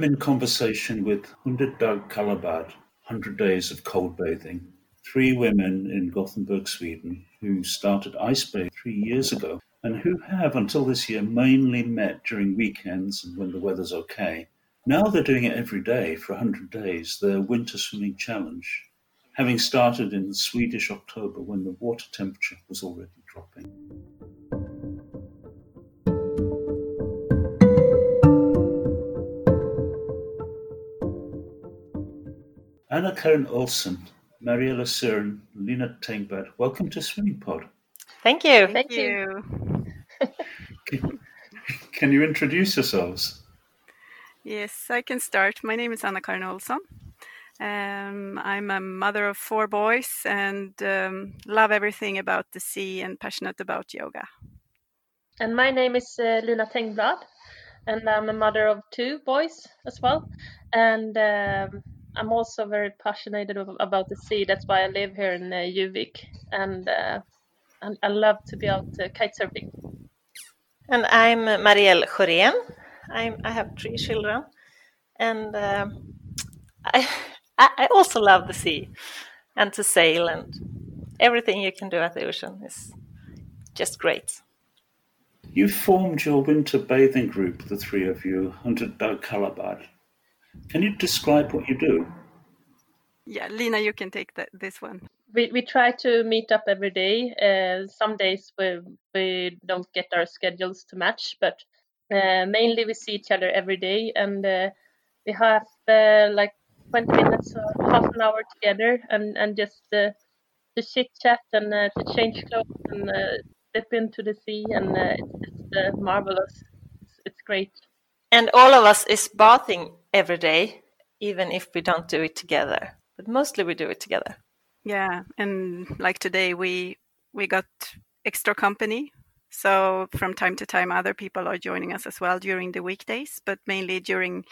I'm in conversation with 100 Dag Kallabad, 100 Days of Cold Bathing, three women in Gothenburg, Sweden, who started ice bathing three years ago and who have, until this year, mainly met during weekends and when the weather's okay. Now they're doing it every day for 100 days, their winter swimming challenge, having started in Swedish October when the water temperature was already dropping. Anna Carin Olsen, Marielle Sjoren, Lina Tengblad, welcome to Swimming Pod. Thank you. Thank, you. Can, can you introduce yourselves? Yes, I can start. My name is Anna Carin Olsen. Um, I'm a mother of four boys and um, love everything about the sea and passionate about yoga. And my name is uh, Lina Tengblad, and I'm a mother of two boys as well. And um, I'm also very passionate about the sea. That's why I live here in uh, Juvik, and uh, I love to be out uh, kite surfing. And I'm Marielle Sjoren. I'm, I have three children, and um, I I also love the sea and to sail and everything you can do at the ocean is just great. You formed your winter bathing group, the three of you, under Dag Kallabad. Can you describe what you do? Yeah, Lina, you can take the, this one. We, we try to meet up every day. Uh, some days we, we don't get our schedules to match, but uh, mainly we see each other every day and uh, we have uh, like 20 minutes or half an hour together and, and just uh, to chit chat and uh, to change clothes and dip into the sea and it's just marvelous. It's, it's great. And all of us is bathing every day, even if we don't do it together. But mostly we do it together. Yeah, and like today we we got extra company. So from time to time other people are joining us as well during the weekdays, but mainly during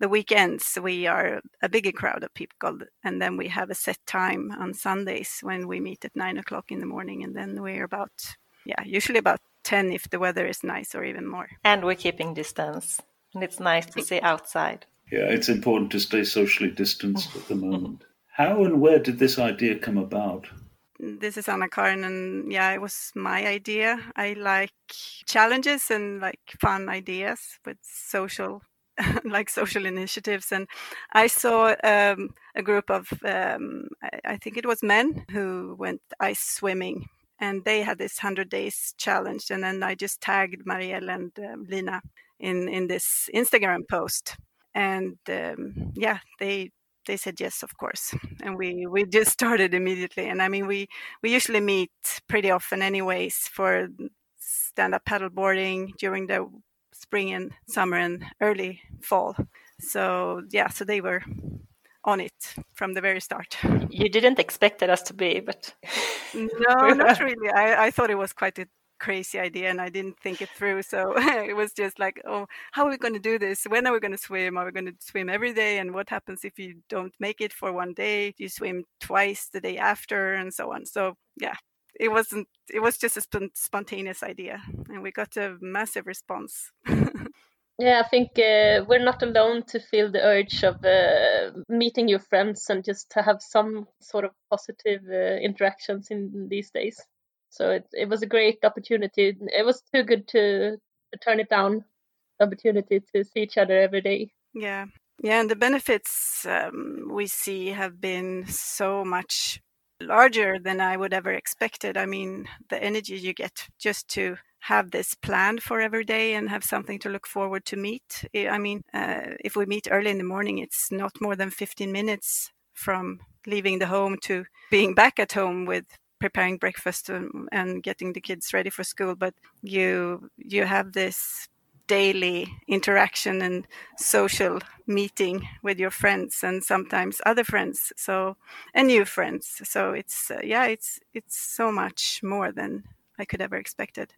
the weekends we are a bigger crowd of people and then we have a set time on Sundays when we meet at nine o'clock in the morning and then we're about yeah, usually about 10 if the weather is nice or even more. And we're keeping distance and it's nice to see outside. Yeah, it's important to stay socially distanced at the moment. How and where did this idea come about? This is Anna Carin, and yeah, it was my idea. I like challenges and like fun ideas with social, like social initiatives. And I saw um, a group of, um, I, think it was men who went ice swimming and they had this 100 days challenge and then i just tagged marielle and um, lina in in this Instagram post, and um, yeah, they they said yes, of course, and we we just started immediately. And I mean, we we usually meet pretty often, anyways, for stand up paddleboarding during the spring and summer and early fall. So yeah, so they were on it from the very start. You didn't expect it us to be, but no, not really. I, I thought it was quite a crazy idea and I didn't think it through. So it was just like, oh, how are we going to do this? When are we going to swim? Are we going to swim every day? And what happens if you don't make it for one day? You swim twice the day after and so on? So yeah, it wasn't, it was just a sp- spontaneous idea and we got a massive response. Yeah, I think uh, we're not alone to feel the urge of uh, meeting your friends and just to have some sort of positive uh, interactions in these days. So it, it was a great opportunity. It was too good to, to turn it down. Opportunity to see each other every day. Yeah, yeah, and the benefits um, we see have been so much larger than I would ever expected. I mean, the energy you get just to have this planned for every day and have something to look forward to meet. I mean, uh, if we meet early in the morning, it's not more than 15 minutes from leaving the home to being back at home with preparing breakfast and, and getting the kids ready for school but you you have this daily interaction and social meeting with your friends and sometimes other friends so and new friends so it's uh, yeah it's it's so much more than i could ever expected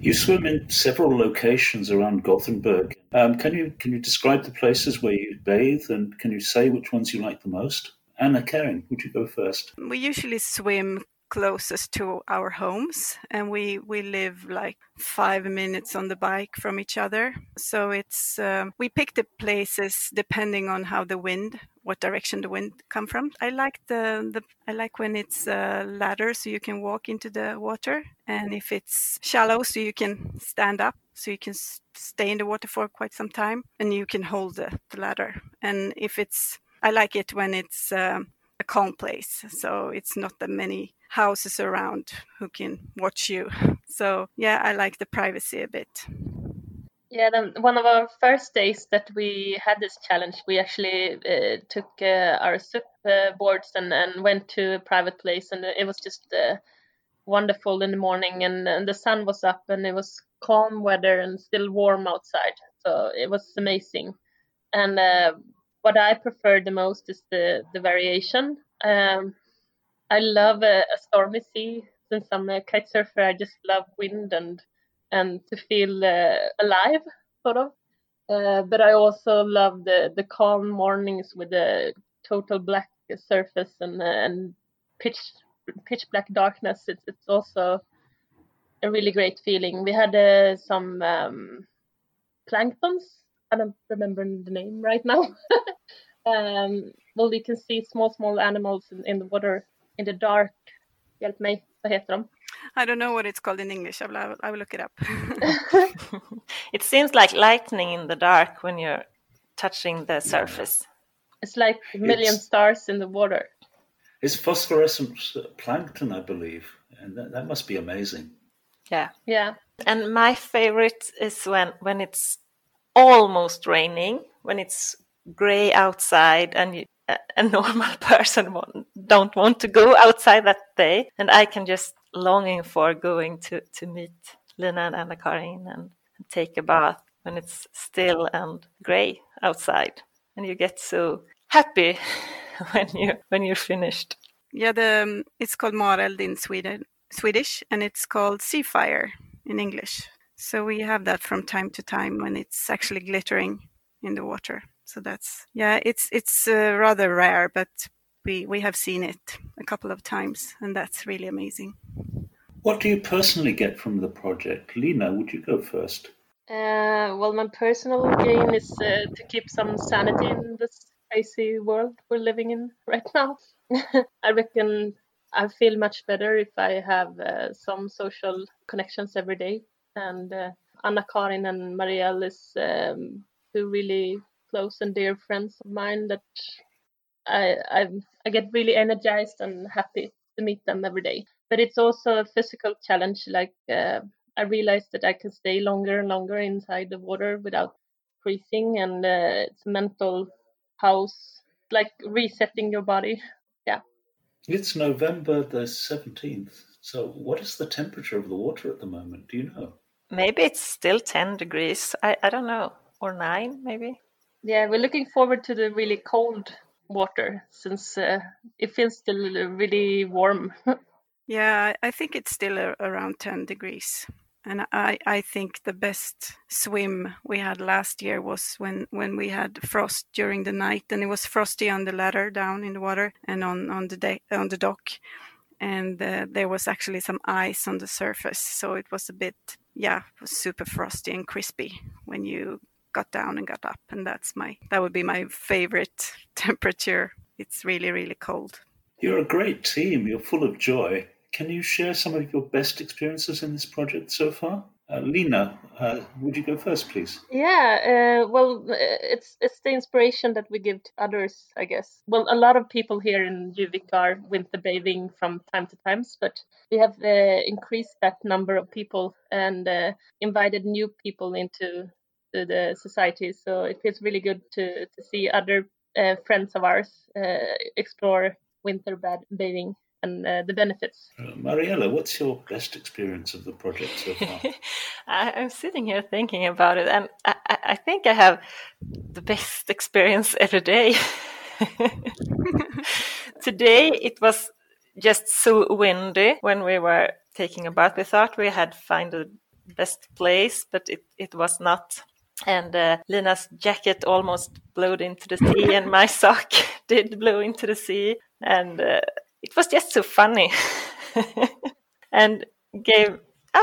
you swim in several locations around Gothenburg. Um, can you can you describe the places where you bathe, and can you say which ones you like the most? Anna Carin, would you go first? We usually swim closest to our homes and we we live like five minutes on the bike from each other so it's um, we pick the places depending on how the wind what direction the wind come from i like the, the i like when it's a ladder so you can walk into the water and if it's shallow so you can stand up so you can stay in the water for quite some time and you can hold the, the ladder and if it's i like it when it's um, a calm place. So it's not that many houses around who can watch you. So yeah, I like the privacy a bit. Yeah, then one of our first days that we had this challenge, we actually uh, took uh, our SUP uh, boards and, and went to a private place, and it was just uh, wonderful in the morning, and, and the sun was up, and it was calm weather and still warm outside, so it was amazing. And uh, what I prefer the most is the the variation. Um, I love a, a, stormy sea. Since I'm a kite surfer, I just love wind and and to feel uh, alive, sort of. Uh, but I also love the the calm mornings with the total black surface and and pitch pitch black darkness. It's it's also a really great feeling. We had uh, some um, planktons I don't remember the name right now. um, well, you can see small, small animals in, in the water in the dark. Hjälp mig, vad heter de? I don't know what it's called in English. I will, I will look it up. it seems like lightning in the dark when you're touching the surface. It's like a million it's, stars in the water. It's phosphorescent plankton, I believe, and that, that must be amazing. Yeah, yeah. And my favorite is when when it's almost raining, when it's gray outside and you, a normal person don't want to go outside that day. And i can just longing for going to, to meet lina and anna-carin and take a bath when it's still and gray outside. And you get so happy when you when you're finished. Yeah the it's called mareld in sweden swedish and it's called sea fire in english. So we have that from time to time when it's actually glittering in the water. So that's yeah, it's it's uh, rather rare, but we we have seen it a couple of times, and that's really amazing. What do you personally get from the project, lena Would you go first? Uh, well, my personal gain is uh, to keep some sanity in this crazy world we're living in right now. I reckon I feel much better if I have uh, some social connections every day and uh, Anna-Carin and Marielle is um, two really close and dear friends of mine that I, I I get really energized and happy to meet them every day. But it's also a physical challenge. Like uh, I realized that I can stay longer and longer inside the water without freezing, and uh, it's a mental house, like resetting your body. Yeah. It's November the seventeenth. So, what is the temperature of the water at the moment? Do you know? Maybe it's still 10 degrees. I, I don't know. Or 9, maybe. Yeah, we're looking forward to the really cold water since uh, it feels still really warm. yeah, I think it's still around 10 degrees. And I, I think the best swim we had last year was when, when we had frost during the night, and it was frosty on the ladder down in the water and on on the de- on the dock, and uh, there was actually some ice on the surface, so it was a bit yeah, super frosty and crispy when you got down and got up. And that's my, that would be my favorite temperature. It's really, really cold. You're a great team. You're full of joy. Can you share some of your best experiences in this project so far? Uh, Lina, uh, would you go first, please? Yeah, uh, well, uh, it's it's the inspiration that we give to others, I guess. Well, a lot of people here in Juvik are winter bathing from time to times, but we have uh, increased that number of people and uh, invited new people into the, the society. So it feels really good to to see other friends of ours explore winter bathing and uh, the benefits. Uh, Marielle, what's your best experience of the project so far? I, am sitting here thinking about it, and I, I think I have the best experience every day. Today it was just so windy when we were taking a bath. We thought we had found the best place, but it, it was not. And uh, Lina's jacket almost blew into the sea, and my sock did blow into the sea. And uh, it was just so funny and gave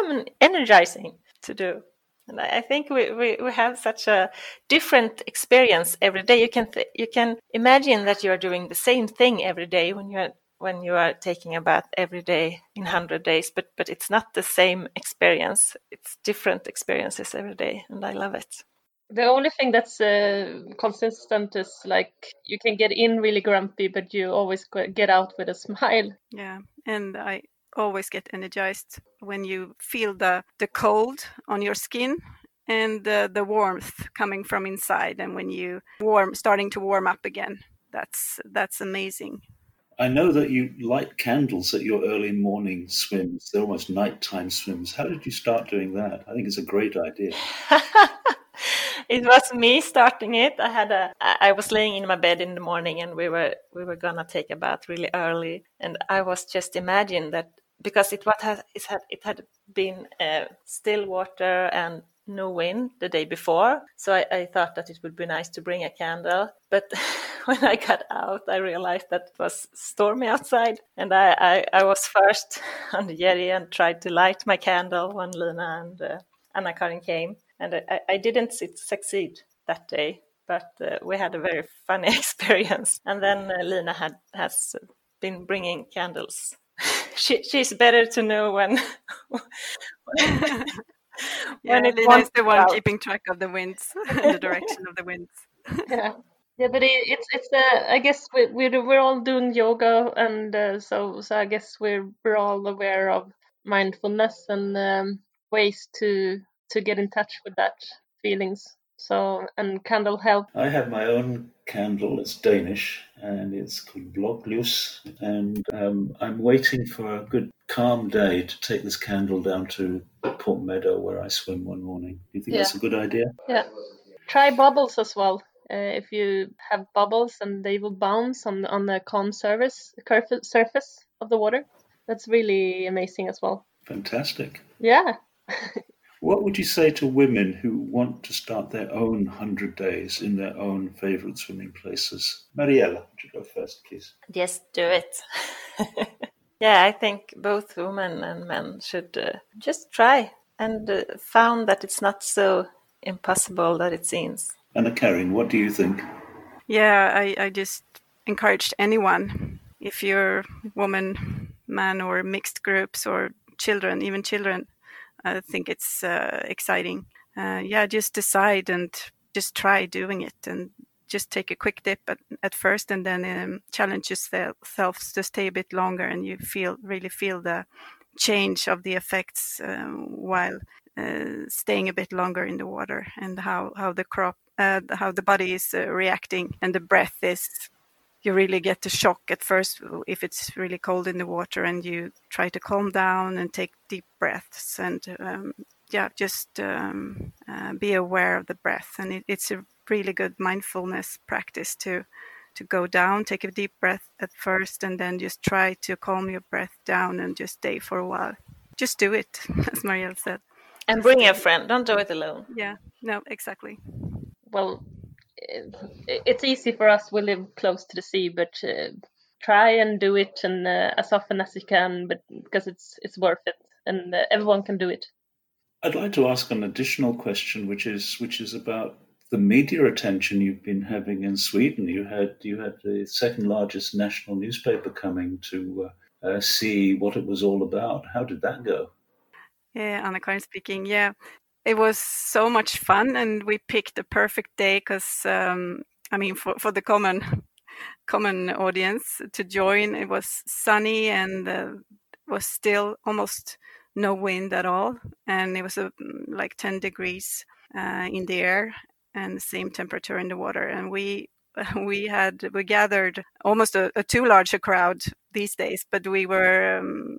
mean, energizing to do. And I think we, we, we have such a different experience every day. You can th- you can imagine that you are doing the same thing every day when you are when you are taking a bath every day in 100 days but but it's not the same experience. It's different experiences every day and i love it. The only thing that's uh, consistent is like you can get in really grumpy but you always get out with a smile. Yeah and i always get energized when you feel the the cold on your skin and the, the warmth coming from inside and when you warm starting to warm up again. That's that's amazing I know that you light candles at your early morning swims. They're almost nighttime swims. How did you start doing that? I think it's a great idea. it was me starting it. I had a I was laying in my bed in the morning and we were we were gonna take a bath really early and I was just imagining that because it what has it had it had been uh, still water and no wind the day before. So I, I, thought that it would be nice to bring a candle. But when I got out, I realized that it was stormy outside. And I, I, I was first on the jetty and tried to light my candle when Lina and uh, Anna Carin came. And I, I didn't succeed that day. But uh, we had a very funny experience. And then uh, Lina had has been bringing candles she, she's better to know when yeah, when Lina is the one out. keeping track of the winds and the direction of the winds. yeah. Yeah, but it, it's it's uh, I guess we we're we're all doing yoga, and uh, so so I guess we're we're all aware of mindfulness and um, ways to to get in touch with that feelings. So and candle help. I have my own candle. It's Danish and it's called Bloklys. And um, I'm waiting for a good calm day to take this candle down to Port Meadow where I swim one morning. Do you think yeah. that's a good idea? Yeah. Try bubbles as well. Uh, if you have bubbles and they will bounce on on the calm surface surface of the water, that's really amazing as well. Fantastic. Yeah. What would you say to women who want to start their own 100 days in their own favorite swimming places? Marielle, would you go first, please? Just do it. yeah, I think both women and men should uh, just try and uh, found that it's not so impossible that it seems. Anna Carin, what do you think? Yeah, I, I just encouraged anyone, if you're woman, man, or mixed groups or children, even children, I think it's uh, exciting. Uh, yeah, just decide and just try doing it and just take a quick dip at, at first and then um, challenge yourself to stay a bit longer and you feel really feel the change of the effects uh, while uh, staying a bit longer in the water and how, how the crop uh, how the body is uh, reacting and the breath is you really get the shock at first if it's really cold in the water and you try to calm down and take deep breaths and um, yeah just um, uh, be aware of the breath. And it, it's a really good mindfulness practice to to go down take a deep breath at first and then just try to calm your breath down and just stay for a while. Just do it as marielle said. And bring a friend. Don't do it alone. Yeah no exactly. Well it's easy for us. We live close to the sea, but uh, try and do it and uh, as often as you can, but because it's it's worth it, and uh, everyone can do it. I'd like to ask an additional question, which is which is about the media attention you've been having in Sweden. You had you had the second largest national newspaper coming to uh, uh, see what it was all about. How did that go? Yeah, Anna Carin speaking. Yeah, it was so much fun and we picked the perfect day because um, i mean for, for the common common audience to join it was sunny and uh, was still almost no wind at all and it was uh, like 10 degrees uh, in the air and the same temperature in the water and we we had we gathered almost a, a too large a crowd these days but we were um,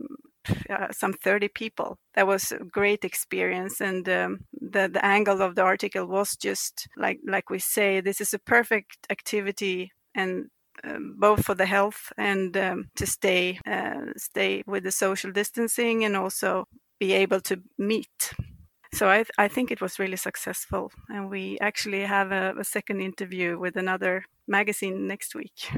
uh, some 30 people. That was a great experience, and um, the the angle of the article was just like like we say, this is a perfect activity and. Um, both for the health and um, to stay uh, stay with the social distancing and also be able to meet so I, I think it was really successful and we actually have a, a second interview with another magazine next week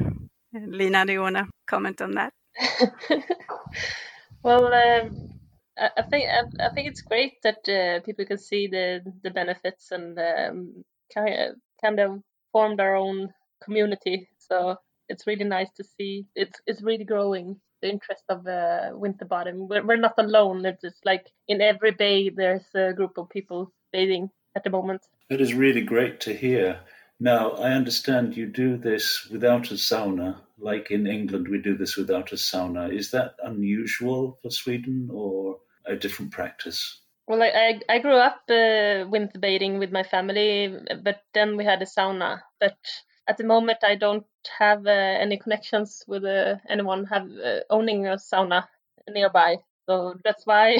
Lina, do you want to comment on that? well, um, I, I think I, I, think it's great that uh, people can see the the benefits and um, kind of kind of form their own community. So it's really nice to see. It's it's really growing the interest of uh, winter bottom. We're, we're not alone. It's just like in every bay there's a group of people bathing at the moment. It is really great to hear. Now, I understand you do this without a sauna, like in England, we do this without a sauna. Is that unusual for Sweden or a different practice? Well, I, I, grew up uh, winter bathing with my family, but then we had a sauna. But at the moment, I don't have uh, any connections with uh, anyone have uh, owning a sauna nearby. So that's why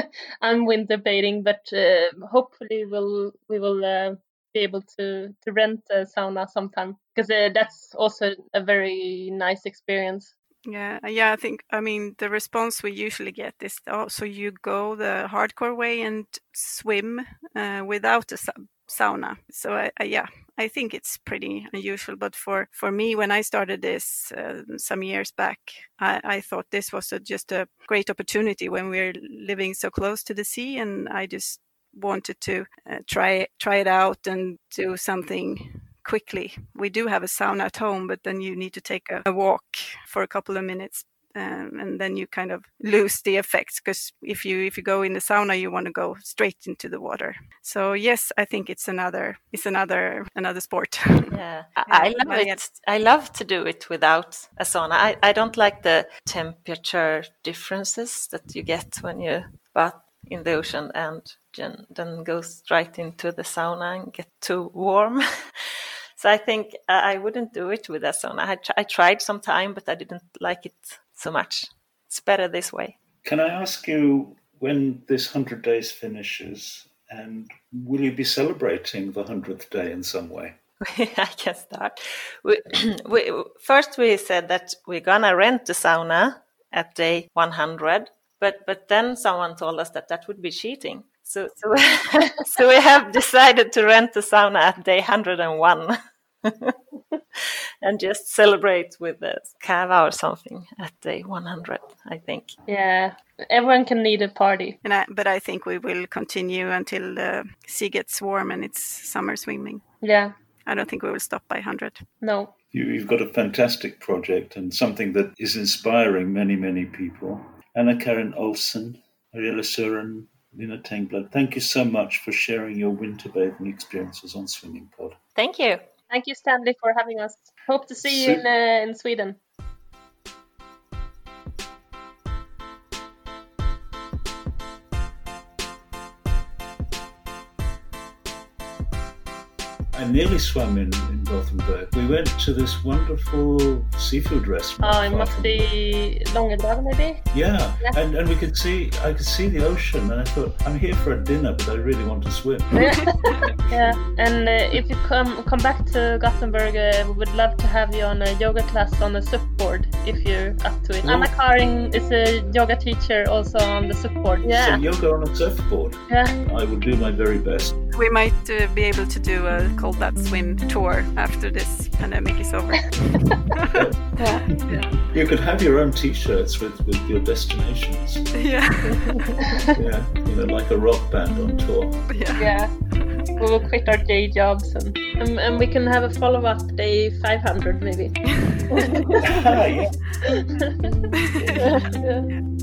I'm winter bathing. But uh, hopefully, we'll we will uh, be able to to rent a sauna sometime because uh, that's also a very nice experience. Yeah, yeah. I think I mean the response we usually get is oh, so you go the hardcore way and swim uh, without a sauna. So I, I, yeah, I think it's pretty unusual. But for for me, when I started this uh, some years back, I, I thought this was a, just a great opportunity when we're living so close to the sea, and I just wanted to uh, try try it out and do something quickly. We do have a sauna at home, but then you need to take a, a walk for a couple of minutes. Um, and then you kind of lose the effects because if you if you go in the sauna you want to go straight into the water so yes i think it's another it's another another sport yeah, I, I love it i love to do it without a sauna I, I don't like the temperature differences that you get when you bath in the ocean and then go straight into the sauna and get too warm. so I think I wouldn't do it with a sauna. I, I tried some time, but I didn't like it so much. It's better this way. Can I ask you when this 100 days finishes, and will you be celebrating the 100th day in some way? I can start. We, we, first, we said that we're gonna rent the sauna at day 100, but but then someone told us that that would be cheating. So so so we have decided to rent the sauna at day 101. and just celebrate with a cava or something at day 100 i think. Yeah everyone can need a party. And I, but i think we will continue until the sea gets warm and it's summer swimming. Yeah. I don't think we will stop by 100 no. You, have got a fantastic project and something that is inspiring many many people. Anna Carin Olsen, Marielle Sjoren, Lina Tengblad, thank you so much for sharing your winter bathing experiences on Swimming Pod. Thank you. Thank you, Stanley, for having us. Hope to see you in, uh, in Sweden. I nearly swam in, in Gothenburg. We went to this wonderful seafood restaurant. Oh, it must be Långedrag, maybe? Yeah. yeah, And, and we could see, I could see the ocean, and I thought, I'm here for a dinner, but I really want to swim. yeah, and uh, if you come come back to Gothenburg, uh, we would love to have you on a yoga class on a surfboard if you're up to it. Ooh. Anna Carin is a yoga teacher also on the surfboard. Yeah. So yoga on a surfboard. Yeah. I will do my very best. We might uh, be able to do a cold that swim tour after this pandemic is over. yeah. yeah. You could have your own T-shirts with, with your destinations. Yeah. yeah. You know, like a rock band on tour. Yeah. Yeah. We will quit our day jobs and, and, and we can have a follow up day 500 maybe. yeah. yeah.